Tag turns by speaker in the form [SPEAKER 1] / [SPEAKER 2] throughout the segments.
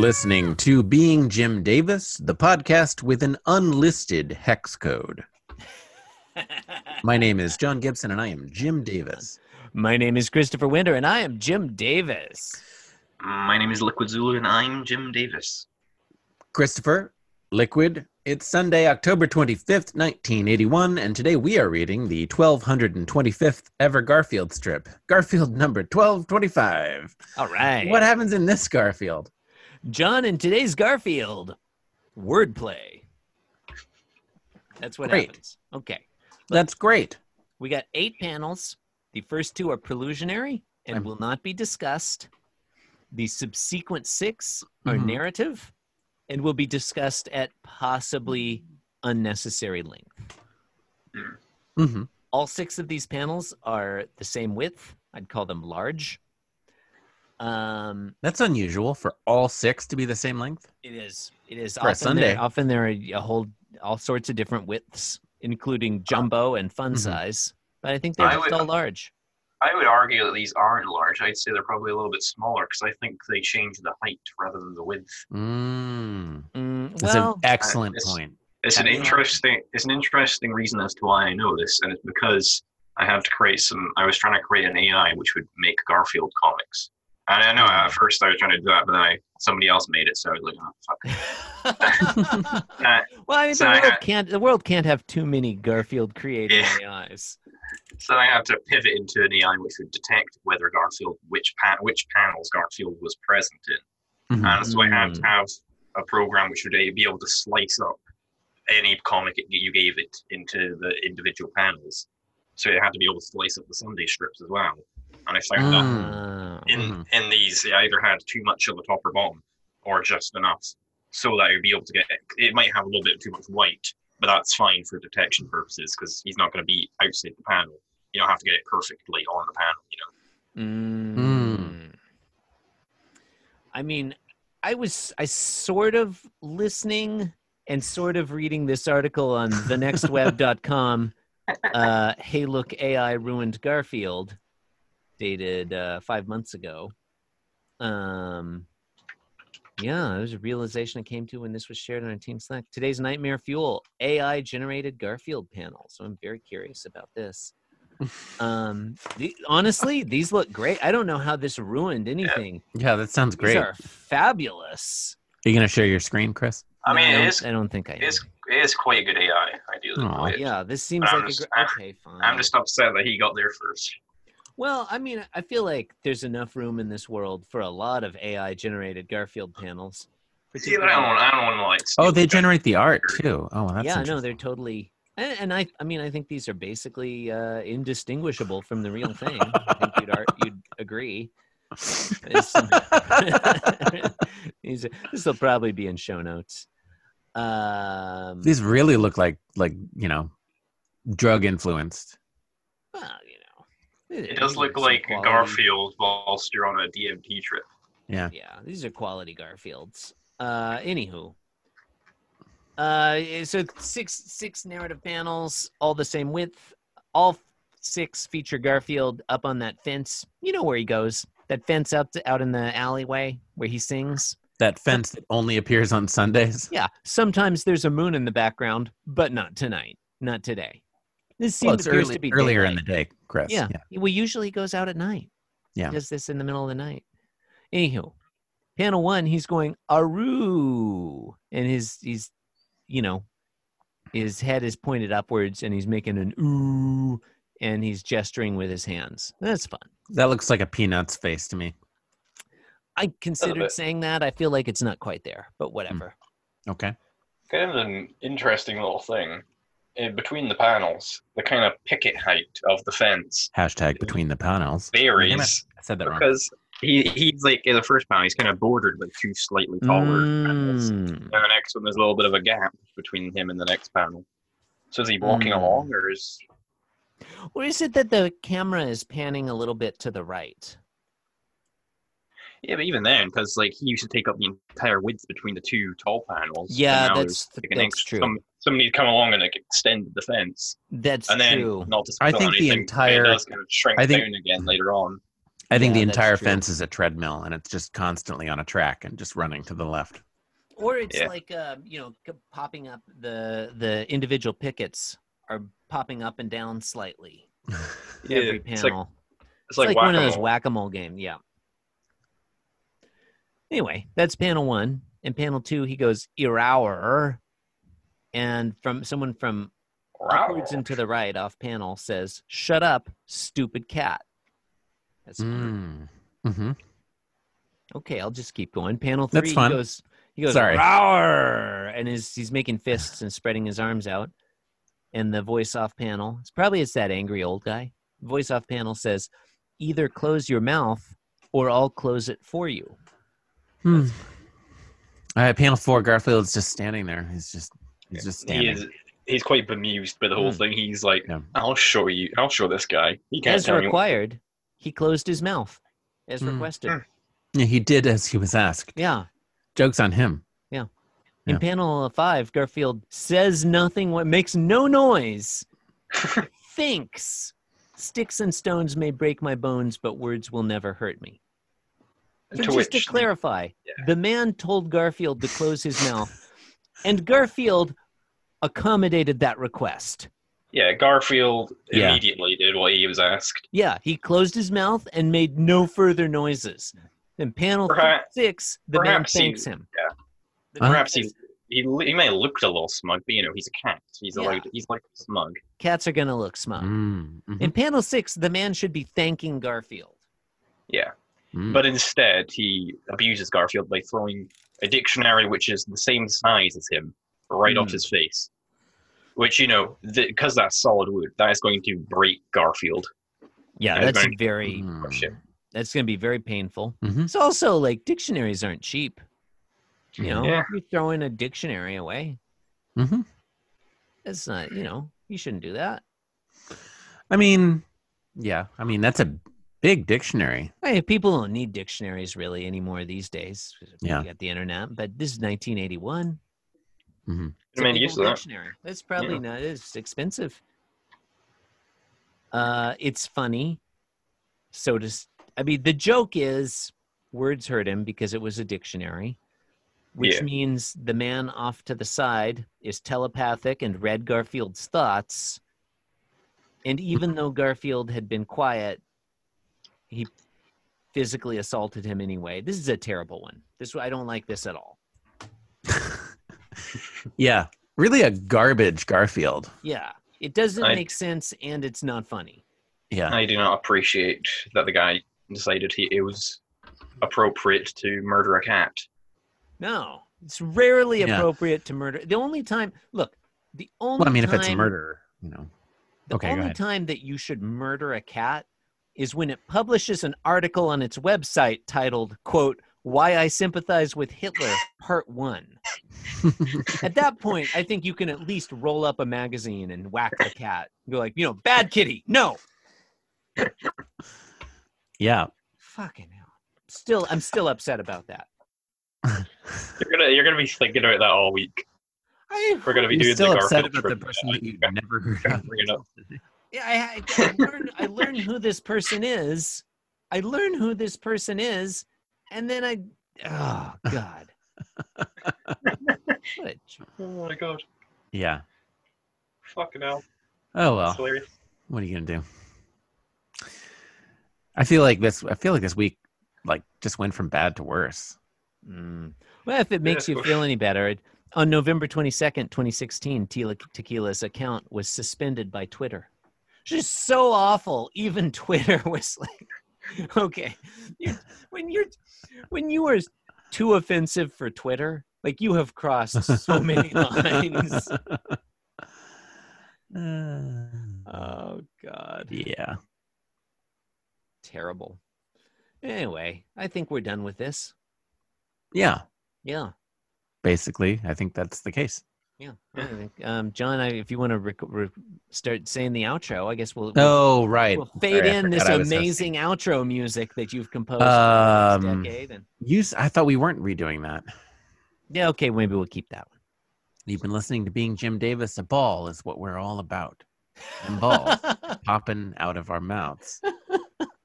[SPEAKER 1] You're listening to Being Jim Davis, the podcast with an unlisted hex code. My name is John Gibson, and I am Jim Davis.
[SPEAKER 2] My name is Christopher Winter, and I am Jim Davis.
[SPEAKER 3] My name is Liquid Zulu, and I'm Jim Davis.
[SPEAKER 1] Christopher, Liquid, it's Sunday, October 25th, 1981, and today we are reading the 1225th ever Garfield strip, Garfield number 1225.
[SPEAKER 2] All right.
[SPEAKER 1] What happens in this Garfield?
[SPEAKER 2] John, in today's Garfield, wordplay. That's what
[SPEAKER 1] Great.
[SPEAKER 2] happens. Okay.
[SPEAKER 1] That's great.
[SPEAKER 2] We got eight panels. The first two are prelusionary and
[SPEAKER 1] I'm-
[SPEAKER 2] will not be discussed. The subsequent six are
[SPEAKER 1] Mhm.
[SPEAKER 2] narrative and will be discussed at possibly unnecessary length.
[SPEAKER 1] hmm
[SPEAKER 2] All six of these panels are the same width. I'd call them large. Um,
[SPEAKER 1] That's unusual for all six to be the same length.
[SPEAKER 2] It is. It is.
[SPEAKER 1] For a
[SPEAKER 2] often
[SPEAKER 1] Sunday.
[SPEAKER 2] There, often there are a whole all sorts of different widths, including jumbo and fun
[SPEAKER 1] Mhm.
[SPEAKER 2] size. But I think they're
[SPEAKER 3] I would-
[SPEAKER 2] all large.
[SPEAKER 3] I would argue that these aren't large. I'd say they're probably a little bit smaller because I think they change the height rather than the width.
[SPEAKER 1] Mm.
[SPEAKER 2] Mm,
[SPEAKER 1] That's
[SPEAKER 2] well,
[SPEAKER 1] an excellent
[SPEAKER 3] it's-
[SPEAKER 1] point.
[SPEAKER 3] It's an
[SPEAKER 2] Yeah.
[SPEAKER 3] interesting. It's an interesting reason as to why I know this, and it's because I have to create some. I was trying to create an AI which would make Garfield comics, and I know at first I was trying to do that, but then I, somebody else made it, so I was like, oh, fuck. Uh,
[SPEAKER 2] well, I mean,
[SPEAKER 3] so
[SPEAKER 2] the
[SPEAKER 3] I
[SPEAKER 2] world
[SPEAKER 3] had-
[SPEAKER 2] can't. The world can't have too many Garfield created
[SPEAKER 3] Yeah.
[SPEAKER 2] AIs.
[SPEAKER 3] so I have to pivot into an AI which would detect whether Garfield, which pa- which panels Garfield was present in.
[SPEAKER 1] Mhm.
[SPEAKER 3] And so I had to
[SPEAKER 2] Mm.
[SPEAKER 3] have a program which would be able to slice up any comic it- you gave it into the individual panels. So it had to be able to slice up the Sunday strips as well. And I found that.
[SPEAKER 2] Ah.
[SPEAKER 3] in
[SPEAKER 1] Mhm.
[SPEAKER 3] in these, it either had too much of the top or bottom, or just enough, so that you'd be able to get. It might have a little bit too much white, but that's fine for detection purposes because he's not going to be outside the panel. You don't have to get it perfectly on the panel. You know.
[SPEAKER 2] Mm. I mean, I was I sort of listening and sort of reading this article on thenextweb.com. Uh, hey, look, AI ruined Garfield, dated uh, five months ago. Um, yeah, it was a realization I came to when this was shared on our team Slack. Today's nightmare fuel AI generated Garfield panel. So I'm very curious about this. Um, the, honestly, these look great. I don't know how this ruined anything.
[SPEAKER 1] Yeah, that sounds great.
[SPEAKER 2] These are fabulous.
[SPEAKER 1] Are you going to share your screen, Chris?
[SPEAKER 3] I mean,
[SPEAKER 2] No,
[SPEAKER 3] it
[SPEAKER 2] don't-
[SPEAKER 3] is
[SPEAKER 2] I don't think I am.
[SPEAKER 3] it is it is quite a good AI. I do
[SPEAKER 1] Aw.
[SPEAKER 3] enjoy it.
[SPEAKER 2] Yeah, this seems
[SPEAKER 3] I'm
[SPEAKER 2] like a great. Okay, fine.
[SPEAKER 3] I'm just upset that he got there first.
[SPEAKER 2] Well, I mean, I feel like there's enough room in this world for a lot of AI generated Garfield panels.
[SPEAKER 3] See, but I don't, I don't want to like.
[SPEAKER 1] Oh, they
[SPEAKER 3] the-
[SPEAKER 1] generate the art too. Oh, well, that's
[SPEAKER 2] yeah, no,
[SPEAKER 1] interesting.
[SPEAKER 2] they're totally. And, and I, I mean, I think these are basically uh, indistinguishable from the real thing. I think you'd, ar- you'd agree. These this will probably be in show notes. Um,
[SPEAKER 1] These really look like like you know, drug influenced.
[SPEAKER 2] well, you know,
[SPEAKER 3] It does look like
[SPEAKER 2] quality-
[SPEAKER 3] Garfield whilst you're on a DMT trip.
[SPEAKER 1] Yeah.
[SPEAKER 2] Yeah, these are quality Garfields. Uh, anywho, uh, so six six narrative panels, all the same width. All six feature Garfield up on that fence. You know where he goes. That fence out to, out in the alleyway where he sings.
[SPEAKER 1] That fence that only appears on Sundays.
[SPEAKER 2] Yeah, sometimes there's a moon in the background, but not tonight, not today. This
[SPEAKER 1] Well,
[SPEAKER 2] seems
[SPEAKER 1] it's
[SPEAKER 2] appears
[SPEAKER 1] early,
[SPEAKER 2] to be
[SPEAKER 1] earlier in the day, Chris.
[SPEAKER 2] Yeah. Well, usually he goes out at night.
[SPEAKER 1] Yeah.
[SPEAKER 2] He does this in the middle of the night. Anywho, panel one, he's going Aru. And his he's you know, his head is pointed upwards and he's making an ooh and he's gesturing with his hands. That's fun.
[SPEAKER 1] That looks like a peanuts face to me.
[SPEAKER 2] I considered saying that. I feel like it's not quite there, but hmm. whatever.
[SPEAKER 1] Okay.
[SPEAKER 3] Kind of an interesting little thing. In between the panels, the kind of picket height of the fence
[SPEAKER 1] Hashtag between the panels.
[SPEAKER 3] varies
[SPEAKER 1] Damn I said that wrong.
[SPEAKER 3] because he he's like in the first panel he's kind of bordered by two slightly taller panels. And
[SPEAKER 2] Mm.
[SPEAKER 3] the next one there's a little bit of a gap between him and the next panel. So is he walking
[SPEAKER 2] Mm.
[SPEAKER 3] along or is
[SPEAKER 2] Or is it that the camera is panning a little bit to the right?
[SPEAKER 3] yeah, but even then, because like he used to take up the entire width between the two tall panels.
[SPEAKER 2] Yeah,
[SPEAKER 3] now
[SPEAKER 2] that's-
[SPEAKER 3] there's, like,
[SPEAKER 2] that's true.
[SPEAKER 3] Some, somebody to come along and like extend the fence,
[SPEAKER 2] That's
[SPEAKER 3] and then
[SPEAKER 2] true.
[SPEAKER 3] not to
[SPEAKER 1] I think the entire-
[SPEAKER 3] it does kind of shrink
[SPEAKER 1] I think-
[SPEAKER 3] down again later on.
[SPEAKER 1] I think
[SPEAKER 2] Yeah,
[SPEAKER 1] the entire fence is a treadmill, and it's just constantly on a track and just running to the left.
[SPEAKER 2] Or it's
[SPEAKER 3] Yeah.
[SPEAKER 2] like uh, you know, popping up the the individual pickets are popping up and down slightly
[SPEAKER 3] Yeah,
[SPEAKER 2] every
[SPEAKER 3] it's like
[SPEAKER 2] panel.
[SPEAKER 3] it's
[SPEAKER 2] It's
[SPEAKER 3] like,
[SPEAKER 2] like, one of those
[SPEAKER 3] whack-a-mole.
[SPEAKER 2] whack-a-mole games. Yeah. Anyway, that's panel one. And panel two, he goes Irower. And from someone from upwards and to the right off panel says, Shut up, stupid cat. That's
[SPEAKER 1] Mm. hmm
[SPEAKER 2] okay, I'll just keep going. Panel three
[SPEAKER 1] That's fun.
[SPEAKER 2] he goes he goes
[SPEAKER 1] Sorry.
[SPEAKER 2] Rower and is he's making fists and spreading his arms out. And the voice off panel, it's probably it's that angry old guy. Voice off panel says, either close your mouth or I'll close it for you.
[SPEAKER 1] Hmm. All right, panel four. Garfield's just standing there. He's just he's just
[SPEAKER 3] He
[SPEAKER 1] standing.
[SPEAKER 3] is. He's quite bemused by the whole
[SPEAKER 2] Hmm.
[SPEAKER 3] thing. He's like,
[SPEAKER 1] Yeah.
[SPEAKER 3] "I'll show you. I'll show this guy. He can't
[SPEAKER 2] As
[SPEAKER 3] tell me." what-
[SPEAKER 2] required, he closed his mouth as
[SPEAKER 1] Hmm.
[SPEAKER 2] requested.
[SPEAKER 3] Hmm.
[SPEAKER 1] Yeah, he did as he was asked.
[SPEAKER 2] Yeah.
[SPEAKER 1] Jokes on him. Yeah.
[SPEAKER 2] In
[SPEAKER 1] Yeah.
[SPEAKER 2] panel five, Garfield says nothing, what makes no noise, thinks. Sticks and stones may break my bones, but words will never hurt me. So
[SPEAKER 3] To
[SPEAKER 2] just
[SPEAKER 3] which
[SPEAKER 2] to clarify,
[SPEAKER 3] Yeah.
[SPEAKER 2] the man told Garfield to close his mouth, and Garfield accommodated that request.
[SPEAKER 3] Yeah, Garfield
[SPEAKER 1] Yeah.
[SPEAKER 3] immediately did what he was asked.
[SPEAKER 2] Yeah, he closed his mouth and made no further noises. In panel
[SPEAKER 3] Perhaps-
[SPEAKER 2] six, the man
[SPEAKER 3] perhaps he-
[SPEAKER 2] thanks him.
[SPEAKER 3] yeah.
[SPEAKER 2] The man
[SPEAKER 3] Perhaps he, he, he may have looked a little smug, but you know he's a cat. He's
[SPEAKER 2] Yeah.
[SPEAKER 3] like he's like smug.
[SPEAKER 2] Cats are gonna look smug.
[SPEAKER 1] Mm, mhm,
[SPEAKER 2] In panel six, the man should be thanking Garfield.
[SPEAKER 3] Yeah,
[SPEAKER 1] mm.
[SPEAKER 3] but instead he abuses Garfield by throwing a dictionary which is the same size as him right off
[SPEAKER 2] Hmm.
[SPEAKER 3] his face. Which you know, because that's solid wood, that is going to break Garfield.
[SPEAKER 2] Yeah, that's
[SPEAKER 3] very-.
[SPEAKER 1] Mm.
[SPEAKER 2] That's gonna be very painful.
[SPEAKER 1] Mhm.
[SPEAKER 2] It's also like dictionaries aren't cheap. You know,
[SPEAKER 3] Yeah.
[SPEAKER 2] you're throwing a dictionary away.
[SPEAKER 1] Mhm.
[SPEAKER 2] That's not. You know, you shouldn't do that.
[SPEAKER 1] I mean, yeah. I mean, that's a big dictionary.
[SPEAKER 2] Hey, people don't need dictionaries really anymore these days.
[SPEAKER 1] Yeah.
[SPEAKER 2] you got the internet. But this is 1981.
[SPEAKER 1] Mhm.
[SPEAKER 2] It's
[SPEAKER 3] I
[SPEAKER 2] a
[SPEAKER 3] mean,
[SPEAKER 2] big
[SPEAKER 3] used
[SPEAKER 2] old
[SPEAKER 3] to that.
[SPEAKER 2] dictionary. That's probably
[SPEAKER 3] Yeah.
[SPEAKER 2] not. It's expensive. Uh, it's funny. So does I mean the joke is words hurt him because it was a dictionary, which
[SPEAKER 3] Yeah.
[SPEAKER 2] means the man off to the side is telepathic and read Garfield's thoughts. And even though Garfield had been quiet, he physically assaulted him anyway. This is a terrible one. This I don't like this at all.
[SPEAKER 1] Yeah, really a garbage Garfield.
[SPEAKER 2] Yeah. It doesn't
[SPEAKER 3] I-
[SPEAKER 2] make sense and it's not funny.
[SPEAKER 1] Yeah.
[SPEAKER 3] I do not appreciate that the guy decided he it was appropriate to murder a cat.
[SPEAKER 2] No. It's rarely
[SPEAKER 1] Yeah.
[SPEAKER 2] appropriate to murder. The only time look, the only
[SPEAKER 1] Well, I mean, if it's
[SPEAKER 2] time-
[SPEAKER 1] murder, you know.
[SPEAKER 2] The
[SPEAKER 1] Okay, go
[SPEAKER 2] only time that you should murder a cat is when it publishes an article on its website titled, quote, Why I Sympathize with Hitler, Part One. At that point, I think you can at least roll up a magazine and whack the cat. Go like, you know, bad kitty. No.
[SPEAKER 1] yeah.
[SPEAKER 2] Fucking hell. Still, I'm still upset about that.
[SPEAKER 3] You're gonna you're gonna be thinking about that all week.
[SPEAKER 2] I,
[SPEAKER 3] We're gonna be doing
[SPEAKER 1] still
[SPEAKER 3] the
[SPEAKER 1] upset about the
[SPEAKER 3] trip.
[SPEAKER 1] person that you
[SPEAKER 3] Yeah.
[SPEAKER 1] never heard of.
[SPEAKER 3] bring up.
[SPEAKER 2] Yeah, I, I, I learn I learn who this person is. I learn who this person is, and then I oh god. what a, j-
[SPEAKER 3] Oh my god.
[SPEAKER 1] Yeah.
[SPEAKER 3] Fucking hell.
[SPEAKER 1] Oh well.
[SPEAKER 3] hilarious.
[SPEAKER 1] What are you gonna do? I feel like this. I feel like this week, like, just went from bad to worse.
[SPEAKER 2] mm. Well, if it makes
[SPEAKER 3] Yeah.
[SPEAKER 2] you feel any better, it- on November twenty second, twenty sixteen, Tila Tequila's account was suspended by Twitter. Just so awful. Even Twitter was like, okay, you, when you're when you are too offensive for Twitter, like you have crossed so many lines.
[SPEAKER 1] Uh,
[SPEAKER 2] Oh God,
[SPEAKER 1] yeah.
[SPEAKER 2] terrible. Anyway, I think we're done with this.
[SPEAKER 1] Yeah.
[SPEAKER 2] Yeah,
[SPEAKER 1] Basically, I think that's the case.
[SPEAKER 2] yeah. Um, John, I, if you want to rec- re- start saying the outro, I guess we'll, we'll,
[SPEAKER 1] Oh, right.
[SPEAKER 2] we'll fade
[SPEAKER 1] Sorry,
[SPEAKER 2] in this
[SPEAKER 1] forgot I was
[SPEAKER 2] amazing outro music that you've composed for the
[SPEAKER 1] Um,
[SPEAKER 2] last decade. And
[SPEAKER 1] You, I thought we weren't redoing that.
[SPEAKER 2] Yeah, okay, maybe we'll keep that one.
[SPEAKER 1] You've been listening to Being Jim Davis. A ball is what we're all about. And balls popping out of our mouths.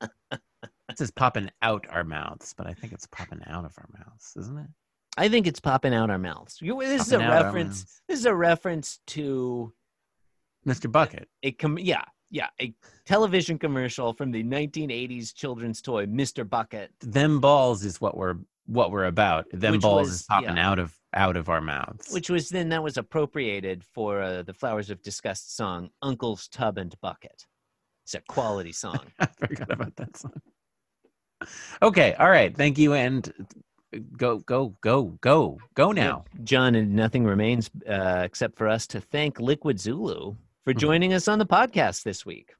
[SPEAKER 1] It says popping out our mouths, but I think it's popping out of our mouths, isn't it?
[SPEAKER 2] I think it's popping out our mouths. You, this is a
[SPEAKER 1] Popping out our
[SPEAKER 2] reference. This is a reference to
[SPEAKER 1] Mr. Bucket.
[SPEAKER 2] a com- yeah yeah a television commercial from the 1980s children's toy Mr. Bucket.
[SPEAKER 1] Them balls is what we're what we're about. Them
[SPEAKER 2] Which
[SPEAKER 1] balls
[SPEAKER 2] was-
[SPEAKER 1] is popping
[SPEAKER 2] yeah.
[SPEAKER 1] out of out of our mouths.
[SPEAKER 2] which was then that was appropriated for uh, the Flowers of Disgust song "Uncle's Tub and Bucket." It's a quality song.
[SPEAKER 1] I forgot about that song. Okay, all right. Thank you, and go, go, go, go, go now.
[SPEAKER 2] John, and nothing remains uh, except for us to thank Liquid Zulu for
[SPEAKER 1] Mhm.
[SPEAKER 2] joining us on the podcast this week.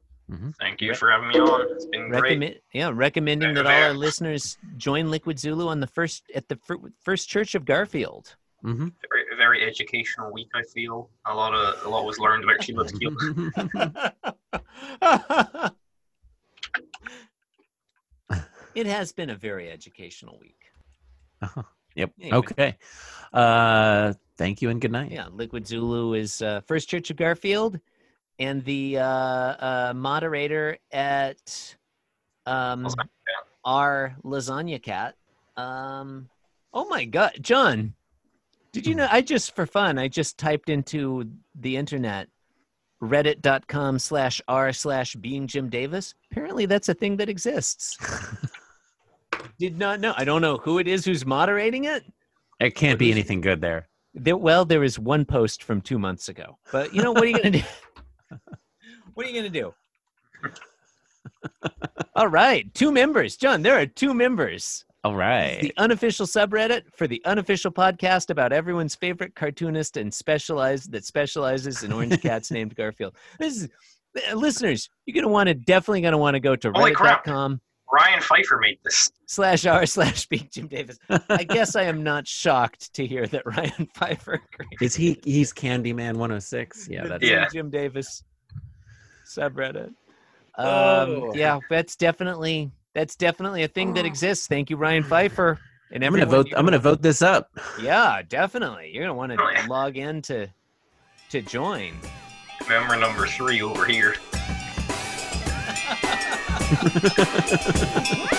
[SPEAKER 3] Thank you for having me on. It's been great.
[SPEAKER 2] Yeah, recommending that all our listeners join Liquid Zulu on the first at the fir- First Church of Garfield.
[SPEAKER 1] hmm
[SPEAKER 3] Very, very educational week. I feel a lot of a lot was learned about Sheila
[SPEAKER 2] it has been a very educational week.
[SPEAKER 1] Yep.
[SPEAKER 2] Anyway.
[SPEAKER 1] Okay. Uh, thank you and good night.
[SPEAKER 2] Yeah, Liquid Zulu is uh, First Church of Garfield, and the uh, uh, moderator at um,
[SPEAKER 3] Lasagna
[SPEAKER 2] our Lasagna Cat. Um, oh my God, John! Did you know? I just for fun, I just typed into the internet reddit.com slash r slash being Jim Davis. Apparently, that's a thing that exists. Did not know. I don't know who it is who's moderating it.
[SPEAKER 1] It can't be anything good there.
[SPEAKER 2] There, well, there is one post from two months ago, but you know what are you gonna do? What are you gonna do? All right, two members, John. There are two members.
[SPEAKER 1] All right.
[SPEAKER 2] The unofficial subreddit for the unofficial podcast about everyone's favorite cartoonist and specialized that specializes in orange cats named Garfield. This is uh, listeners. You're gonna want to definitely gonna want to go to
[SPEAKER 3] Holy
[SPEAKER 2] reddit.com
[SPEAKER 3] Ryan Pfeiffer made this.
[SPEAKER 2] slash r slash being Jim Davis. I guess I am not shocked to hear that Ryan Pfeiffer agrees.
[SPEAKER 1] Is he? He's Candyman 106. Yeah, that's
[SPEAKER 2] Big
[SPEAKER 3] Yeah.
[SPEAKER 2] Jim Davis subreddit. Um,
[SPEAKER 1] Oh.
[SPEAKER 2] Yeah, that's definitely that's definitely a thing that exists. Thank you, Ryan Pfeiffer. And
[SPEAKER 1] I'm gonna vote. I'm gonna vote this up.
[SPEAKER 2] Yeah, definitely. You're gonna want
[SPEAKER 3] Oh, yeah.
[SPEAKER 2] to log in to to join.
[SPEAKER 3] Member number three over here.